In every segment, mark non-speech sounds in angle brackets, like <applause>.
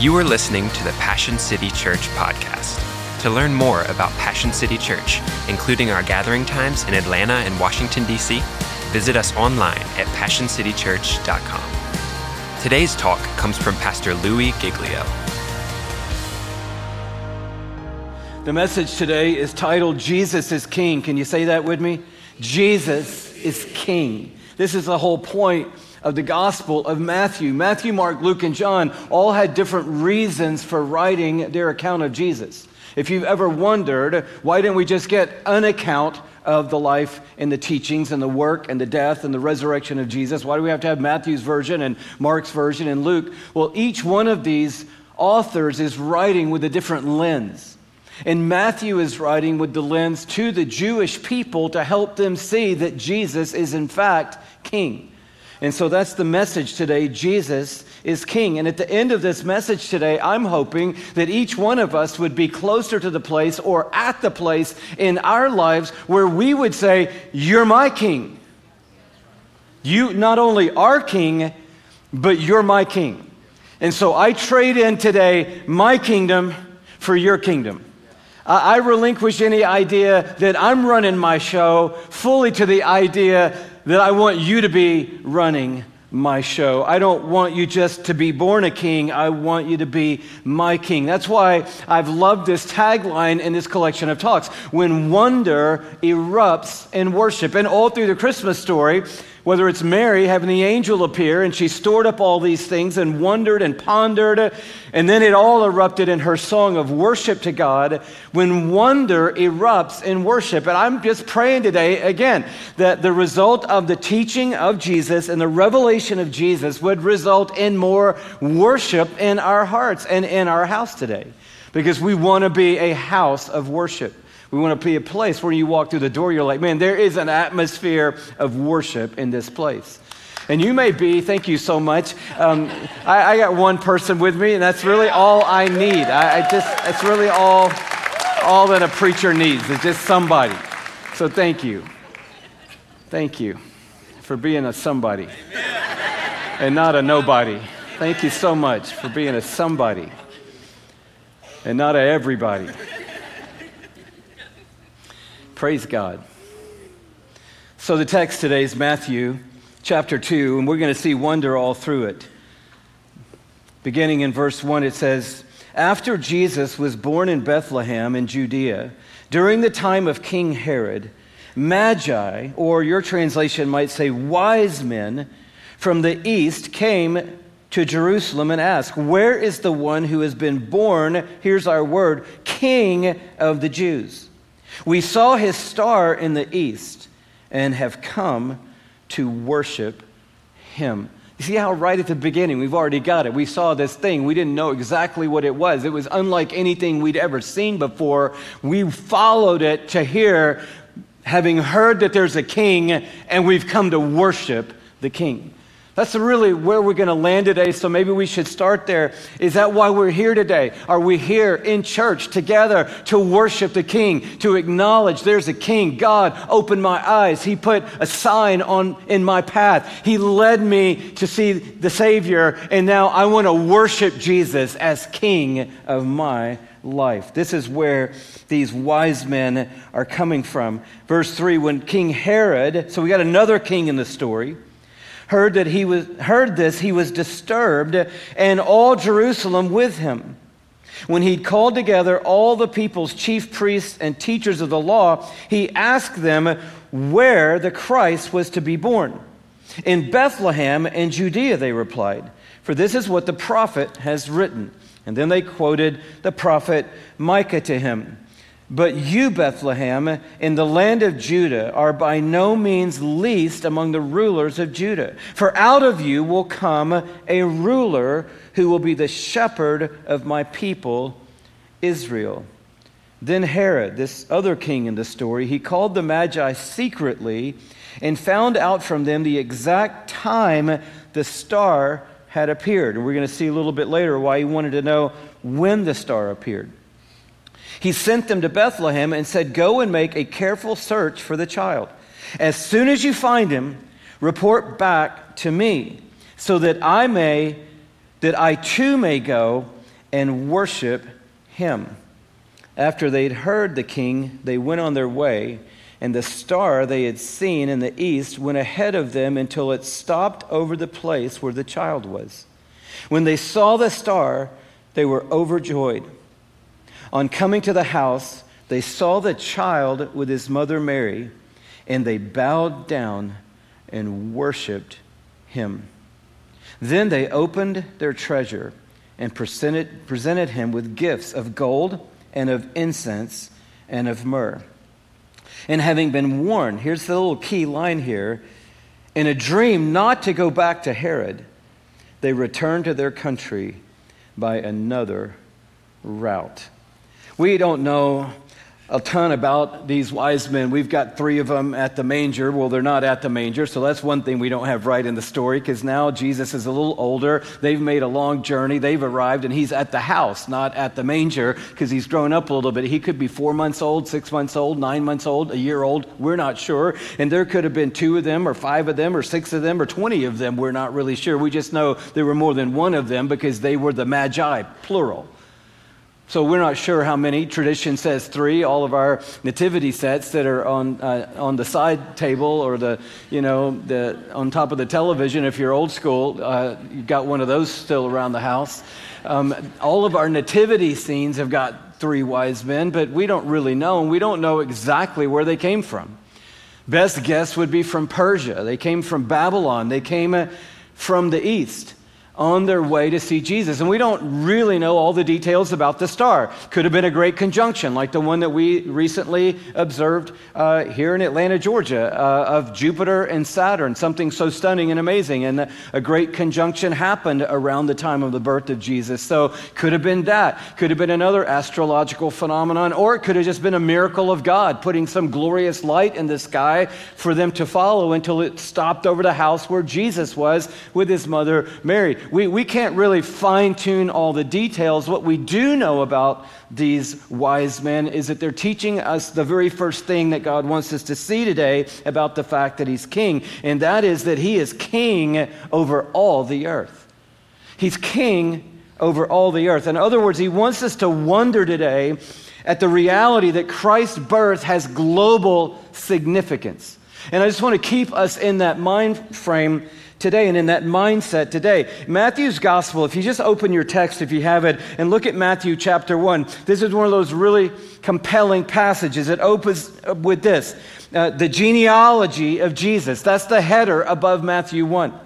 You are listening to the Passion City Church podcast. To learn more about Passion City Church, including our gathering times in Atlanta and Washington, D.C., visit us online at passioncitychurch.com. Today's talk comes from Pastor Louie Giglio. The message today is titled Jesus is King. Can you say that with me? Jesus is King. This is the whole point of the Gospel of Matthew. Matthew, Mark, Luke, and John all had different reasons for writing their account of Jesus. If you've ever wondered, why didn't we just get an account of the life and the teachings and the work and the death and the resurrection of Jesus? Why do we have to have Matthew's version and Mark's version and Luke? Well, each one of these authors is writing with a different lens. And Matthew is writing with the lens to the Jewish people to help them see that Jesus is, in fact, king. And so that's the message today. Jesus is king. And at the end of this message today, I'm hoping that each one of us would be closer to the place or at the place in our lives where we would say, You're my king. You not only are king, but you're my king. And so I trade in today my kingdom for your kingdom. I relinquish any idea that I'm running my show fully to the idea that I want you to be running my show. I don't want you just to be born a king. I want you to be my king. That's why I've loved this tagline in this collection of talks. When wonder erupts in worship. And all through the Christmas story, whether it's Mary having the angel appear and she stored up all these things and wondered and pondered, and then it all erupted in her song of worship to God. When wonder erupts in worship, and I'm just praying today again that the result of the teaching of Jesus and the revelation of Jesus would result in more worship in our hearts and in our house today because we want to be a house of worship. We want to be a place where you walk through the door, you're like, man, there is an atmosphere of worship in this place. And you may be, thank you so much. Um, I, I, got one person with me, and that's really all I need. I, I just, that's really all, all that a preacher needs, is just somebody. So thank you. Thank you for being a somebody and not a nobody. Thank you so much for being a somebody and not a everybody. Praise God. So the text today is Matthew chapter 2, and we're going to see wonder all through it. Beginning in verse 1, it says, After Jesus was born in Bethlehem in Judea, during the time of King Herod, Magi, or your translation might say wise men, from the east came to Jerusalem and asked, Where is the one who has been born, here's our word, King of the Jews? We saw his star in the east and have come to worship him. You see how, right at the beginning, we've already got it. We saw this thing. We didn't know exactly what it was. It was unlike anything we'd ever seen before. We followed it to here, having heard that there's a king, and we've come to worship the king. That's really where we're going to land today, so maybe we should start there. Is that why we're here today? Are we here in church together to worship the King, to acknowledge there's a King? God opened my eyes. He put a sign on in my path. He led me to see the Savior, and now I want to worship Jesus as King of my life. This is where these wise men are coming from. Verse 3 when King Herod, so we got another king in the story heard that he was heard this he was disturbed and all Jerusalem with him. When he'd called together all the people's chief priests and teachers of the law he asked them where the Christ was to be born. In Bethlehem in Judea they replied for this is what the prophet has written. And then they quoted the prophet Micah to him but you, Bethlehem, in the land of Judah, are by no means least among the rulers of Judah. For out of you will come a ruler who will be the shepherd of my people, Israel. Then Herod, this other king in the story, he called the Magi secretly and found out from them the exact time the star had appeared. And we're going to see a little bit later why he wanted to know when the star appeared. He sent them to Bethlehem and said, Go and make a careful search for the child. As soon as you find him, report back to me, so that I may, that I too may go and worship him. After they'd heard the king, they went on their way, and the star they had seen in the east went ahead of them until it stopped over the place where the child was. When they saw the star, they were overjoyed. On coming to the house, they saw the child with his mother Mary, and they bowed down and worshiped him. Then they opened their treasure and presented, presented him with gifts of gold and of incense and of myrrh. And having been warned, here's the little key line here in a dream not to go back to Herod, they returned to their country by another route. We don't know a ton about these wise men. We've got three of them at the manger. Well, they're not at the manger, so that's one thing we don't have right in the story because now Jesus is a little older. They've made a long journey. They've arrived, and he's at the house, not at the manger because he's grown up a little bit. He could be four months old, six months old, nine months old, a year old. We're not sure. And there could have been two of them, or five of them, or six of them, or 20 of them. We're not really sure. We just know there were more than one of them because they were the magi, plural. So we're not sure how many. Tradition says three. All of our nativity sets that are on, uh, on the side table or the, you know, the, on top of the television, if you're old school, uh, you've got one of those still around the house. Um, all of our nativity scenes have got three wise men, but we don't really know, and we don't know exactly where they came from. Best guess would be from Persia. They came from Babylon. They came uh, from the east on their way to see Jesus. And we don't really know all the details about the star. Could have been a great conjunction, like the one that we recently observed uh, here in Atlanta, Georgia, uh, of Jupiter and Saturn, something so stunning and amazing. And a great conjunction happened around the time of the birth of Jesus. So could have been that. Could have been another astrological phenomenon, or it could have just been a miracle of God putting some glorious light in the sky for them to follow until it stopped over the house where Jesus was with his mother Mary we, we can't really fine tune all the details. What we do know about these wise men is that they're teaching us the very first thing that God wants us to see today about the fact that He's king, and that is that He is king over all the earth. He's king over all the earth. In other words, He wants us to wonder today at the reality that Christ's birth has global significance. And I just want to keep us in that mind frame today and in that mindset today. Matthew's gospel, if you just open your text, if you have it, and look at Matthew chapter 1, this is one of those really compelling passages. It opens with this uh, the genealogy of Jesus. That's the header above Matthew 1.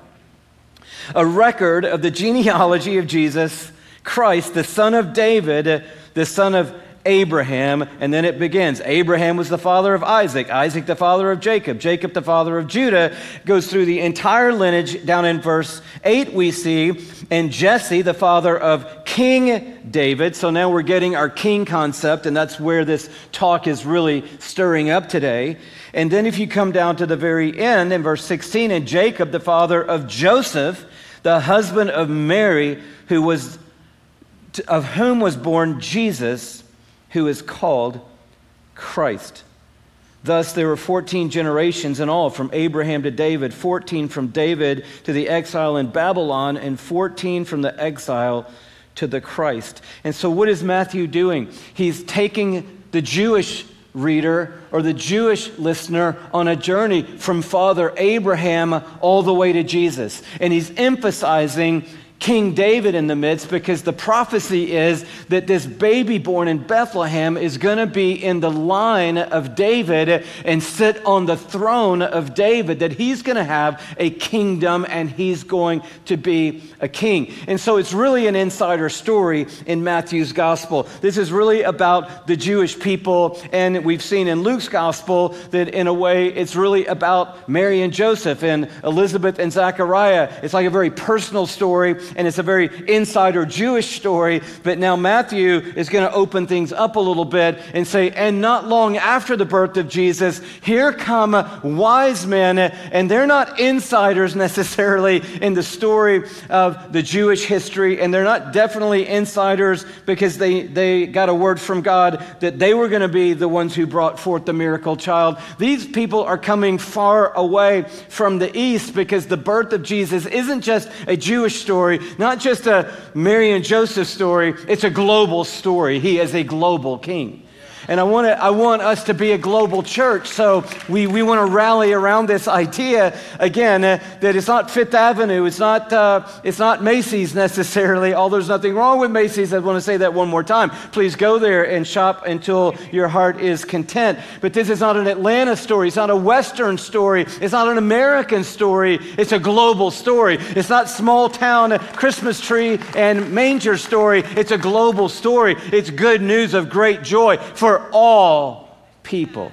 A record of the genealogy of Jesus Christ, the son of David, the son of Abraham, and then it begins. Abraham was the father of Isaac, Isaac the father of Jacob, Jacob the father of Judah. Goes through the entire lineage. Down in verse 8, we see, and Jesse, the father of King David. So now we're getting our king concept, and that's where this talk is really stirring up today. And then if you come down to the very end, in verse 16, and Jacob, the father of Joseph, the husband of Mary, who was of whom was born Jesus who is called Christ. Thus, there were 14 generations in all from Abraham to David, 14 from David to the exile in Babylon, and 14 from the exile to the Christ. And so, what is Matthew doing? He's taking the Jewish reader or the Jewish listener on a journey from Father Abraham all the way to Jesus. And he's emphasizing King David in the midst because the prophecy is that this baby born in Bethlehem is going to be in the line of David and sit on the throne of David, that he's going to have a kingdom and he's going to be a king. And so it's really an insider story in Matthew's gospel. This is really about the Jewish people, and we've seen in Luke's gospel that in a way it's really about Mary and Joseph and Elizabeth and Zachariah. It's like a very personal story and it's a very insider Jewish story. But now Matthew is going to open things up a little bit and say, and not long after the birth of Jesus, here come wise men, and they're not insiders necessarily in the story of the Jewish history, and they're not definitely insiders because they, they got a word from God that they were going to be the ones who brought forth the miracle child. These people are coming far away from the east because the birth of Jesus isn't just a Jewish story story, not just a Mary and Joseph story, it's a global story. He is a global king. And I want, to, I want us to be a global church. So we, we want to rally around this idea, again, uh, that it's not Fifth Avenue, it's not, uh, it's not Macy's necessarily, although there's nothing wrong with Macy's. I want to say that one more time. Please go there and shop until your heart is content. But this is not an Atlanta story, it's not a Western story, it's not an American story, it's a global story. It's not small town Christmas tree and manger story, it's a global story. It's good news of great joy for for all people.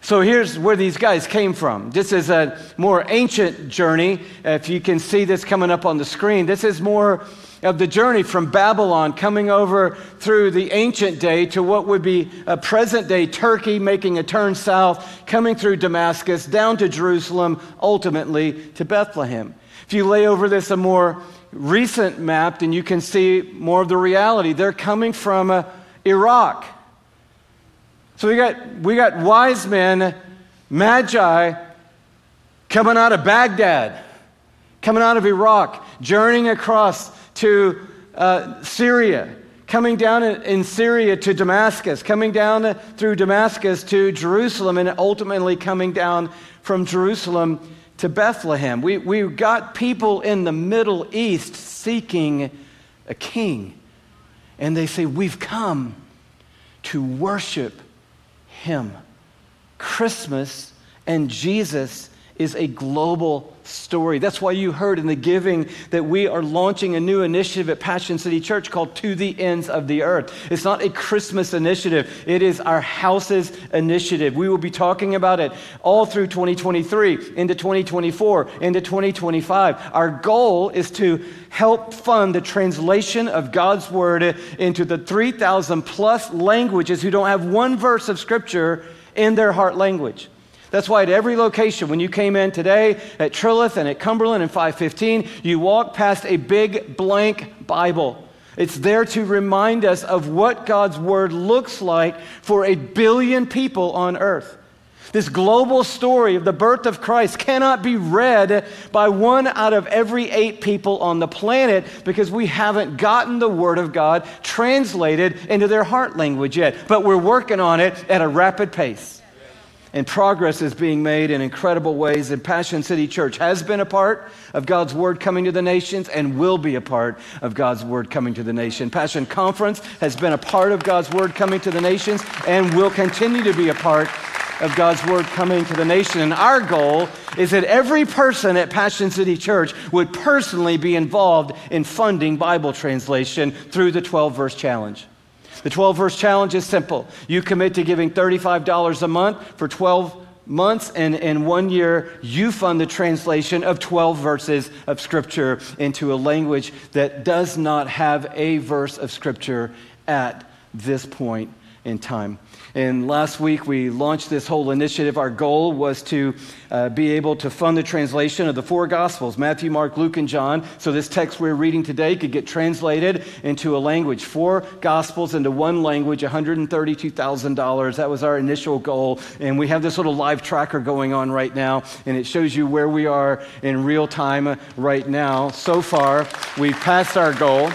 So here's where these guys came from. This is a more ancient journey. If you can see this coming up on the screen, this is more of the journey from Babylon coming over through the ancient day to what would be a present day Turkey, making a turn south, coming through Damascus, down to Jerusalem, ultimately to Bethlehem. If you lay over this a more recent map, then you can see more of the reality. They're coming from a Iraq. So we got, we got wise men, magi, coming out of Baghdad, coming out of Iraq, journeying across to uh, Syria, coming down in Syria to Damascus, coming down through Damascus to Jerusalem, and ultimately coming down from Jerusalem to Bethlehem. We, we got people in the Middle East seeking a king and they say, We've come to worship Him. Christmas and Jesus is a global story. That's why you heard in the giving that we are launching a new initiative at Passion City Church called To the Ends of the Earth. It's not a Christmas initiative, it is our houses initiative. We will be talking about it all through 2023, into 2024, into 2025. Our goal is to help fund the translation of God's Word into the 3,000 plus languages who don't have one verse of Scripture in their heart language. That's why at every location, when you came in today at Trilith and at Cumberland and 515, you walk past a big blank Bible. It's there to remind us of what God's Word looks like for a billion people on earth. This global story of the birth of Christ cannot be read by one out of every eight people on the planet because we haven't gotten the Word of God translated into their heart language yet. But we're working on it at a rapid pace and progress is being made in incredible ways. And Passion City Church has been a part of God's Word coming to the nations and will be a part of God's Word coming to the nation. Passion Conference has been a part of God's Word coming to the nations and will continue to be a part of God's Word coming to the nation. And our goal is that every person at Passion City Church would personally be involved in funding Bible translation through the 12 verse challenge. The 12 verse challenge is simple. You commit to giving $35 a month for 12 months, and in one year, you fund the translation of 12 verses of Scripture into a language that does not have a verse of Scripture at this point in time. And last week we launched this whole initiative. Our goal was to uh, be able to fund the translation of the four Gospels Matthew, Mark, Luke, and John. So this text we're reading today could get translated into a language. Four Gospels into one language, $132,000. That was our initial goal. And we have this little live tracker going on right now, and it shows you where we are in real time right now. So far, we've passed our goal.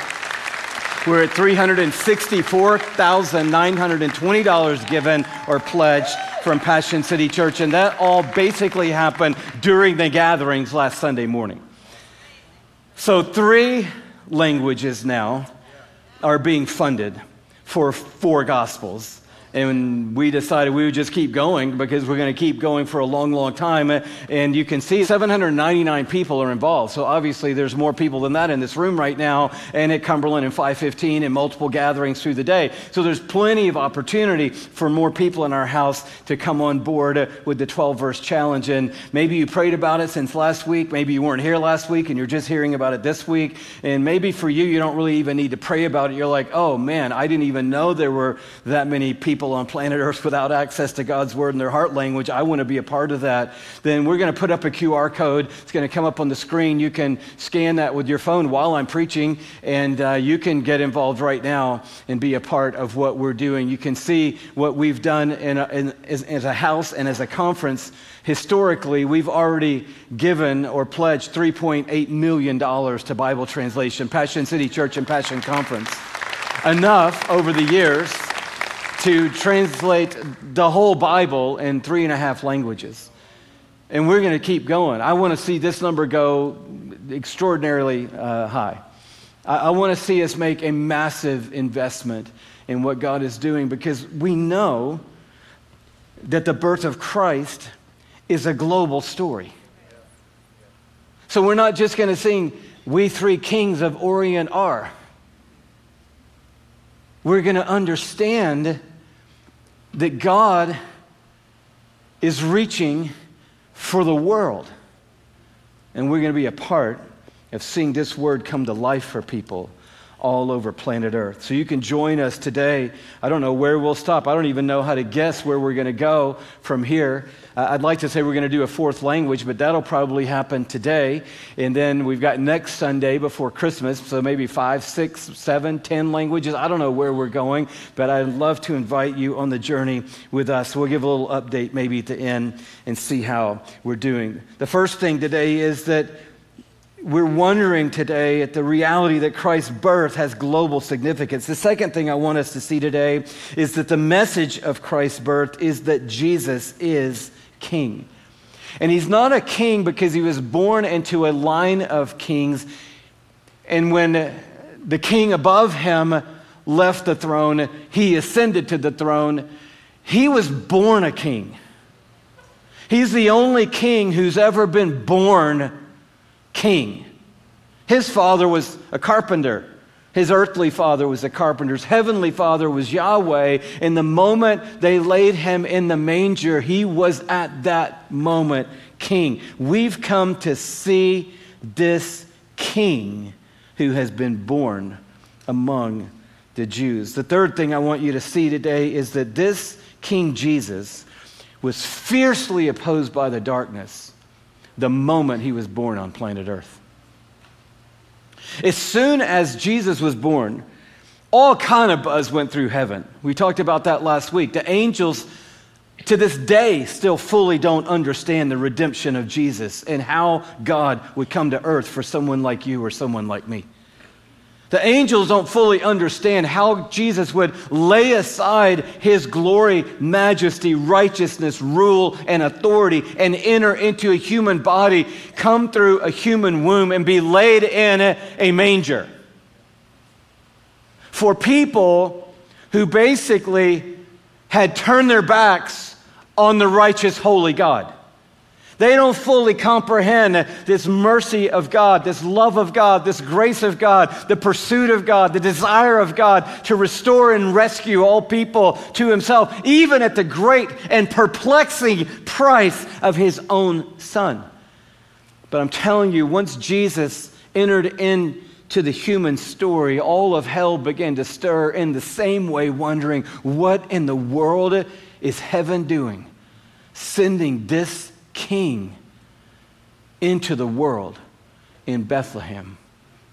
We're at $364,920 given or pledged from Passion City Church, and that all basically happened during the gatherings last Sunday morning. So, three languages now are being funded for four gospels. And we decided we would just keep going because we're going to keep going for a long, long time. Uh, and you can see 799 people are involved. So obviously, there's more people than that in this room right now, and at Cumberland and 515 and multiple gatherings through the day. So there's plenty of opportunity for more people in our house to come on board uh, with the 12 verse challenge. And maybe you prayed about it since last week. Maybe you weren't here last week and you're just hearing about it this week. And maybe for you, you don't really even need to pray about it. You're like, oh man, I didn't even know there were that many people people on planet Earth without access to God's Word in their heart language. I want to be a part of that. Then we're going to put up a QR code. It's going to come up on the screen. You can scan that with your phone while I'm preaching, and uh, you can get involved right now and be a part of what we're doing. You can see what we've done in a, in, as, as a house and as a conference historically, we've already given or pledged $3.8 million to Bible translation, Passion City Church and Passion Conference. Enough over the years to translate the whole Bible in three and a half languages. And we're going to keep going. I want to see this number go extraordinarily uh, high. I, I want to see us make a massive investment in what God is doing because we know that the birth of Christ is a global story. So we're not just going to sing, We Three Kings of Orient are. We're going to understand that God is reaching for the world. And we're going to be a part of seeing this word come to life for people all over planet Earth. So you can join us today. I don't know where we'll stop. I don't even know how to guess where we're going to go from here. Uh, I'd like to say we're going to do a fourth language, but that'll probably happen today. And then we've got next Sunday before Christmas, so maybe five, six, seven, ten languages. I don't know where we're going, but I'd love to invite you on the journey with us. We'll give a little update maybe at the end and see how we're doing. The first thing today is that we're wondering today at the reality that Christ's birth has global significance. The second thing I want us to see today is that the message of Christ's birth is that Jesus is king. And he's not a king because he was born into a line of kings. And when the king above him left the throne, he ascended to the throne. He was born a king. He's the only king who's ever been born king. His father was a carpenter. His earthly father was a carpenter's heavenly father was Yahweh. In the moment they laid him in the manger, he was at that moment king. We've come to see this king who has been born among the Jews. The third thing I want you to see today is that this King Jesus was fiercely opposed by the darkness the moment he was born on planet Earth. As soon as Jesus was born, all kind of buzz went through heaven. We talked about that last week. The angels to this day still fully don't understand the redemption of Jesus and how God would come to earth for someone like you or someone like me. The angels don't fully understand how Jesus would lay aside his glory, majesty, righteousness, rule, and authority and enter into a human body, come through a human womb, and be laid in a manger. For people who basically had turned their backs on the righteous, holy God. They don't fully comprehend this mercy of God, this love of God, this grace of God, the pursuit of God, the desire of God to restore and rescue all people to Himself, even at the great and perplexing price of His own Son. But I'm telling you, once Jesus entered into the human story, all of hell began to stir in the same way, wondering what in the world is heaven doing? Sending this king into the world in Bethlehem.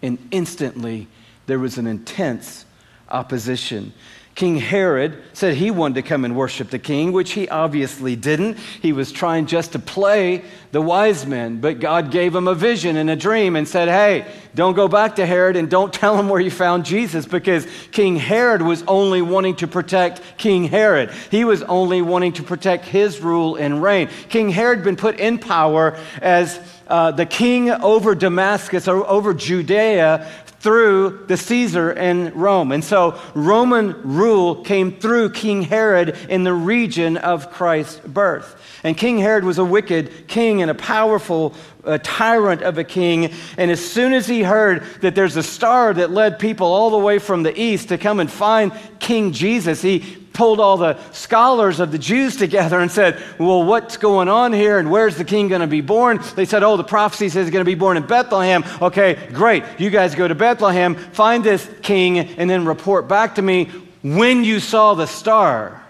And instantly there was an intense opposition. King Herod said he wanted to come and worship the king, which he obviously didn't. He was trying just to play the wise men, but God gave him a vision and a dream and said, Hey, don't go back to Herod and don't tell him where you found Jesus because King Herod was only wanting to protect King Herod. He was only wanting to protect his rule and reign. King Herod had been put in power as uh, the king over Damascus or over Judea through the Caesar in Rome. And so Roman rule came through King Herod in the region of Christ's birth. And King Herod was a wicked king and a powerful uh, tyrant of a king. And as soon as he heard that there's a star that led people all the way from the east to come and find King Jesus, he pulled all the scholars of the Jews together and said, Well, what's going on here and where's the king going to be born? They said, Oh, the prophecy says he's going to be born in Bethlehem. Okay, great. You guys go to Bethlehem, find this king, and then report back to me when you saw the star.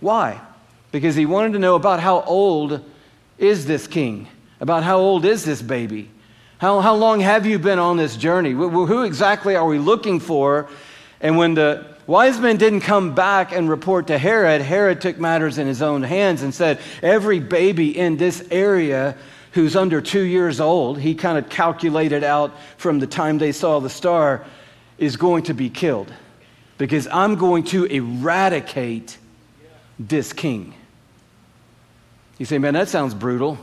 Why? Because he wanted to know about how old is this king, about how old is this baby. How, how long have you been on this journey? Who exactly are we looking for? And when the wise men didn't come back and report to Herod, Herod took matters in his own hands and said, Every baby in this area who's under two years old, he kind of calculated out from the time they saw the star, is going to be killed because I'm going to eradicate this king. You say, man, that sounds brutal.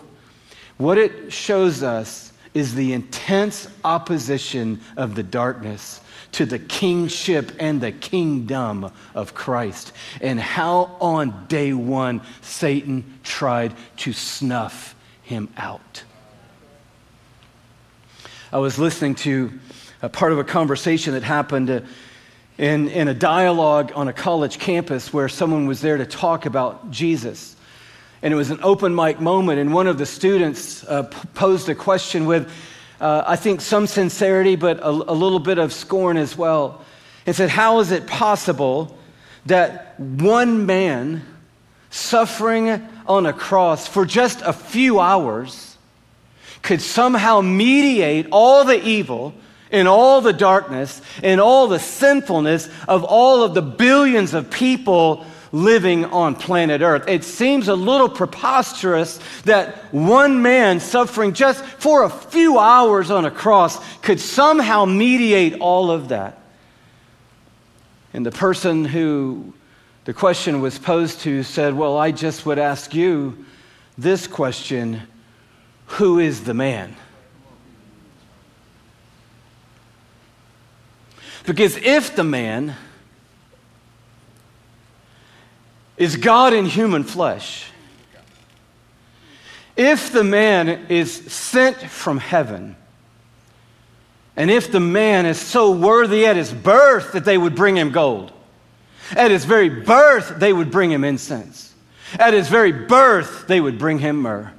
What it shows us is the intense opposition of the darkness to the kingship and the kingdom of Christ, and how on day one Satan tried to snuff him out. I was listening to a part of a conversation that happened uh, in, in a dialogue on a college campus where someone was there to talk about Jesus and it was an open mic moment. And one of the students uh, posed a question with, uh, I think, some sincerity, but a, a little bit of scorn as well. And said, How is it possible that one man suffering on a cross for just a few hours could somehow mediate all the evil and all the darkness and all the sinfulness of all of the billions of people living on planet Earth. It seems a little preposterous that one man suffering just for a few hours on a cross could somehow mediate all of that. And the person who the question was posed to said, Well, I just would ask you this question Who is the man? Because if the man is God in human flesh. If the man is sent from heaven, and if the man is so worthy at his birth that they would bring him gold, at his very birth they would bring him incense, at his very birth they would bring him myrrh.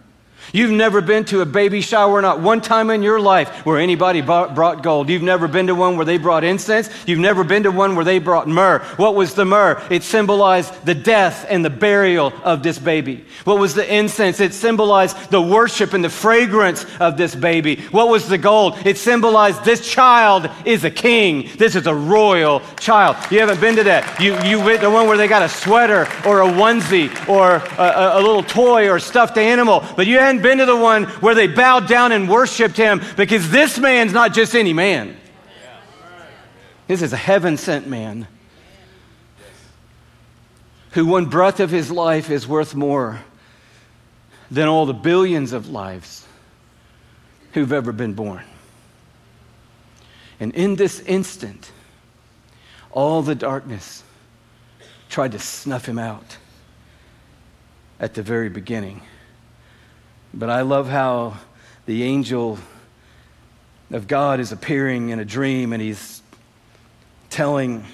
You've never been to a baby shower, not one time in your life where anybody brought gold. You've never been to one where they brought incense. You've never been to one where they brought myrrh. What was the myrrh? It symbolized the death and the burial of this baby. What was the incense? It symbolized the worship and the fragrance of this baby. What was the gold? It symbolized this child is a king. This is a royal child. You haven't been to that. You, you went to one where they got a sweater or a onesie or a, a, a little toy or stuffed animal, but you hadn't been to the one where they bowed down and worshiped him because this man's not just any man. This is a heaven sent man who one breath of his life is worth more than all the billions of lives who've ever been born. And in this instant, all the darkness tried to snuff him out at the very beginning. But I love how the angel of God is appearing in a dream and he's telling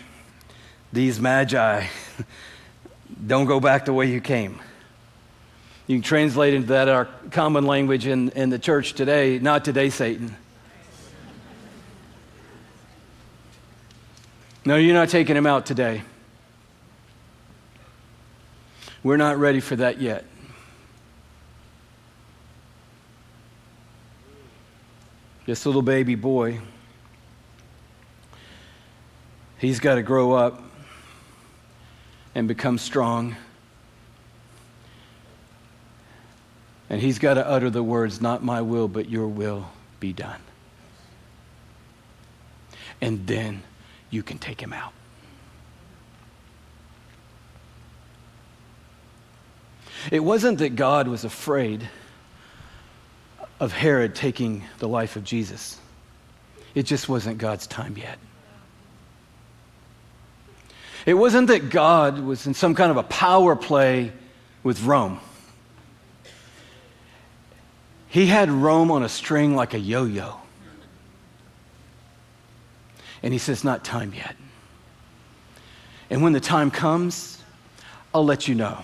these magi, <laughs> don't go back the way you came. You can translate into that our common language in, in the church today, not today, Satan. No, you're not taking him out today. We're not ready for that yet. This little baby boy, he's got to grow up and become strong. And he's got to utter the words, Not my will, but your will be done. And then you can take him out. It wasn't that God was afraid of Herod taking the life of Jesus. It just wasn't God's time yet. It wasn't that God was in some kind of a power play with Rome. He had Rome on a string like a yo yo. And he says, Not time yet. And when the time comes, I'll let you know.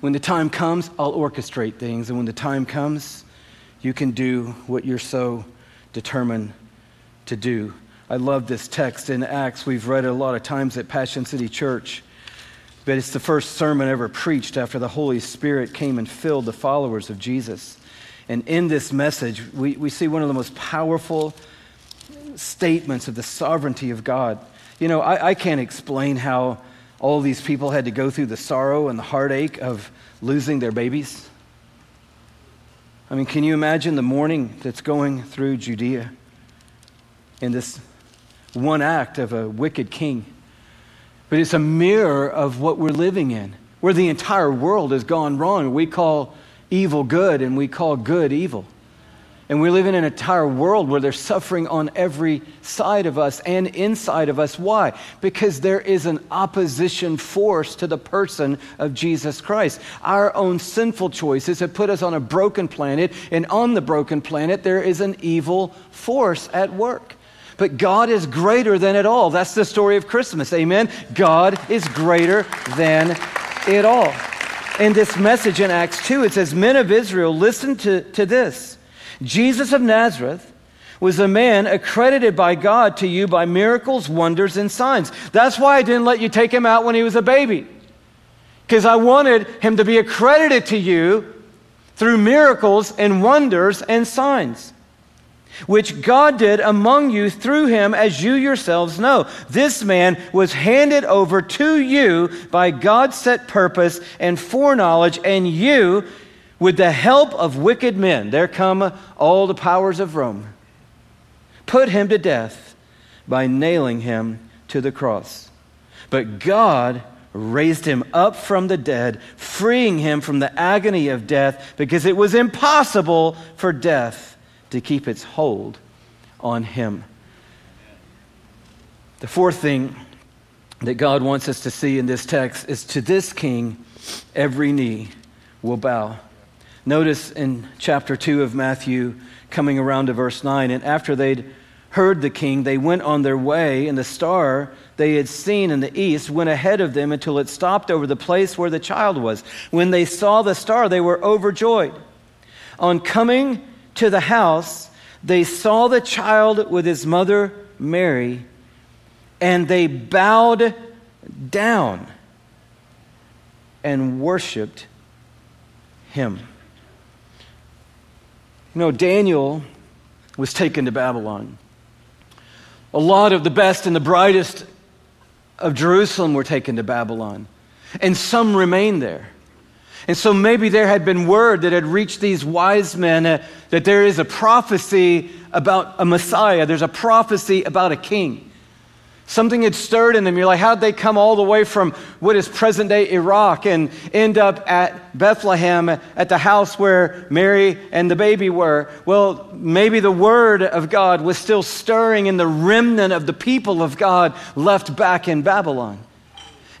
When the time comes, I'll orchestrate things. And when the time comes, you can do what you're so determined to do. I love this text in Acts. We've read it a lot of times at Passion City Church. but it's the first sermon ever preached after the Holy Spirit came and filled the followers of Jesus. And in this message, we, we see one of the most powerful statements of the sovereignty of God. You know, I, I can't explain how all these people had to go through the sorrow and the heartache of losing their babies. I mean, can you imagine the mourning that's going through Judea in this one act of a wicked king? But it's a mirror of what we're living in, where the entire world has gone wrong. We call evil good and we call good evil. And we live in an entire world where there's suffering on every side of us and inside of us. Why? Because there is an opposition force to the person of Jesus Christ. Our own sinful choices have put us on a broken planet, and on the broken planet, there is an evil force at work. But God is greater than it all. That's the story of Christmas. Amen? God is greater than it all. In this message in Acts 2, it says, Men of Israel, listen to, to this. Jesus of Nazareth was a man accredited by God to you by miracles, wonders, and signs. That's why I didn't let you take him out when he was a baby, because I wanted him to be accredited to you through miracles and wonders and signs, which God did among you through him, as you yourselves know. This man was handed over to you by God's set purpose and foreknowledge, and you, with the help of wicked men, there come all the powers of Rome, put him to death by nailing him to the cross. But God raised him up from the dead, freeing him from the agony of death, because it was impossible for death to keep its hold on him. The fourth thing that God wants us to see in this text is to this king, every knee will bow. Notice in chapter 2 of Matthew, coming around to verse 9, and after they'd heard the king, they went on their way, and the star they had seen in the east went ahead of them until it stopped over the place where the child was. When they saw the star, they were overjoyed. On coming to the house, they saw the child with his mother Mary, and they bowed down and worshiped him. Know, Daniel was taken to Babylon. A lot of the best and the brightest of Jerusalem were taken to Babylon, and some remained there. And so maybe there had been word that had reached these wise men uh, that there is a prophecy about a Messiah, there's a prophecy about a king. Something had stirred in them. You're like, how'd they come all the way from what is present day Iraq and end up at Bethlehem at the house where Mary and the baby were? Well, maybe the word of God was still stirring in the remnant of the people of God left back in Babylon.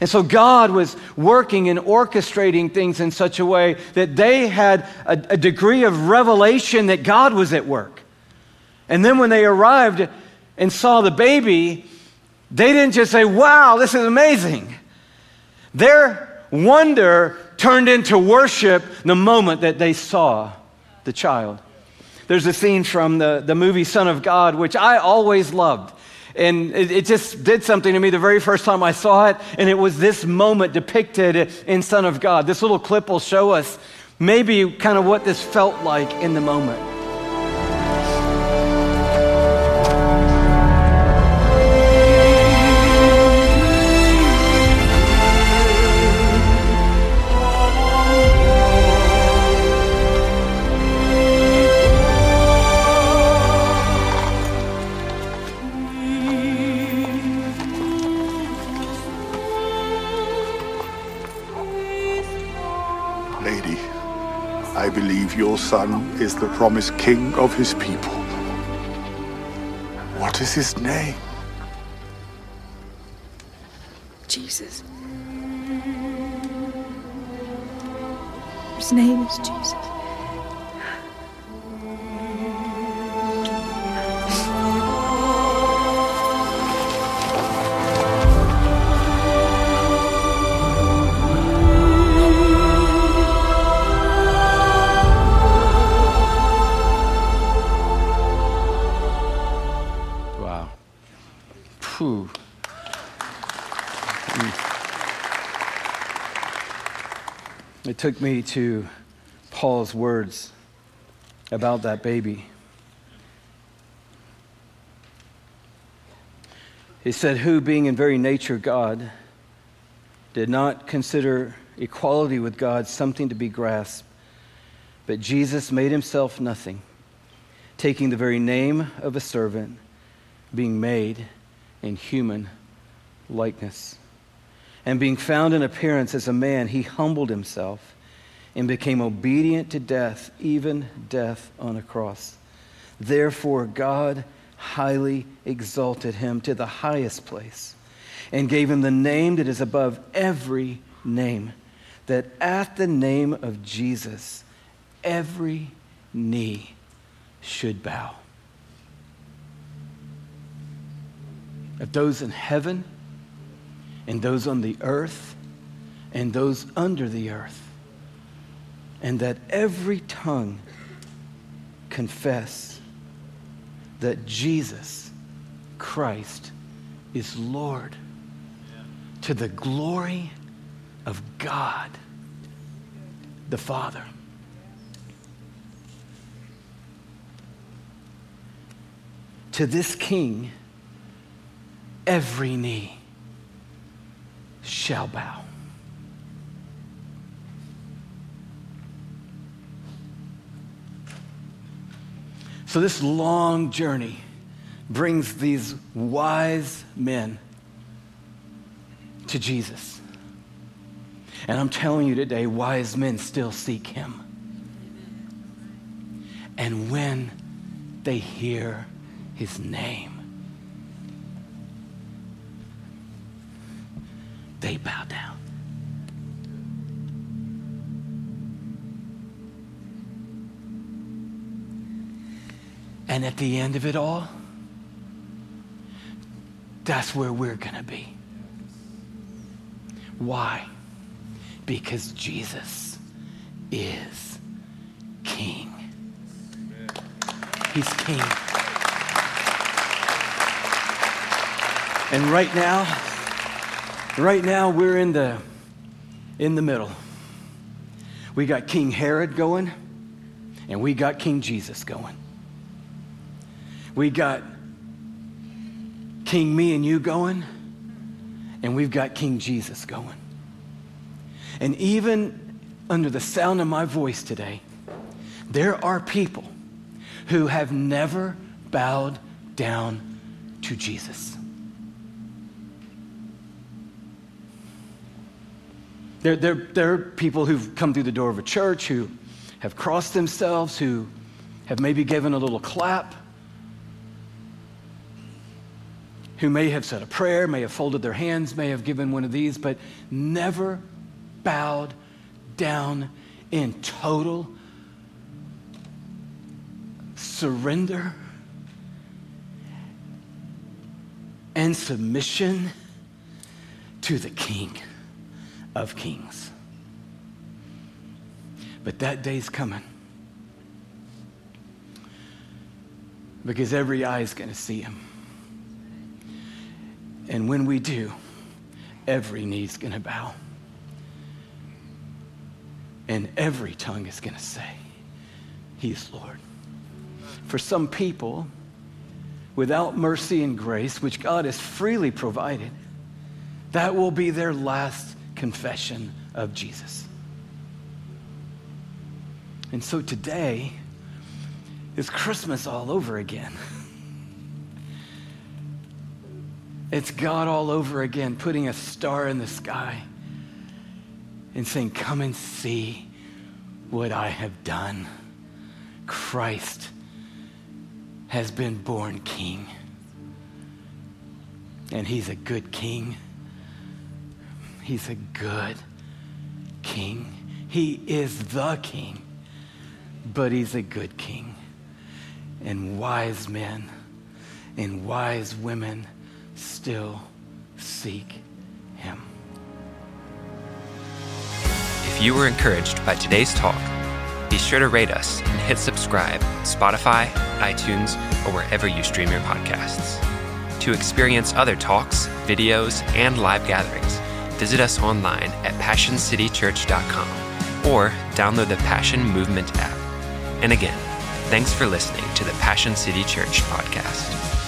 And so God was working and orchestrating things in such a way that they had a, a degree of revelation that God was at work. And then when they arrived and saw the baby, they didn't just say, wow, this is amazing. Their wonder turned into worship the moment that they saw the child. There's a scene from the, the movie Son of God, which I always loved. And it, it, just did something to me the very first time I saw it. And it was this moment depicted in Son of God. This little clip will show us maybe kind of what this felt like in the moment. Your son is the promised king of his people. What is his name? Jesus. His name is Jesus. Took me to Paul's words about that baby. He said, Who, being in very nature God, did not consider equality with God something to be grasped, but Jesus made himself nothing, taking the very name of a servant, being made in human likeness. And being found in appearance as a man, he humbled himself and became obedient to death, even death on a cross. Therefore, God highly exalted him to the highest place and gave him the name that is above every name, that at the name of Jesus, every knee should bow. Of those in heaven, and those on the earth, and those under the earth, and that every tongue confess that Jesus Christ is Lord to the glory of God the Father. To this King, every knee shall bow. So, this long journey brings these wise men to Jesus. And I'm telling you today, wise men still seek him. And when they hear his name, they bow down. And at the end of it all, that's where we're going to be. Why? Because Jesus is King. He's King. And right now, right now we're in the in the middle. We got King Herod going, and we got King Jesus going. We got King me and you going, and we've got King Jesus going. And even under the sound of my voice today, there are people who have never bowed down to Jesus. There, there, there are people who've come through the door of a church who have crossed themselves, who have maybe given a little clap, who may have said a prayer, may have folded their hands, may have given one of these, but never bowed down in total surrender and submission to the King of Kings. But that day's coming. Because every eye is going to see him. And when we do, every knee's going to bow. And every tongue is going to say, He's Lord. For some people, without mercy and grace, which God has freely provided, that will be their last confession of Jesus. And so today is Christmas all over again. It's God all over again, putting a star in the sky and saying, Come and see what I have done. Christ has been born king. And he's a good king. He's a good king. He is the king, but he's a good king. And wise men and wise women still seek him. If you were encouraged by today's talk, be sure to rate us and hit subscribe on Spotify, iTunes, or wherever you stream your podcasts. To experience other talks, videos, and live gatherings, visit us online at PassionCityChurch.com or download the Passion Movement app. And again, thanks for listening to the Passion City Church podcast.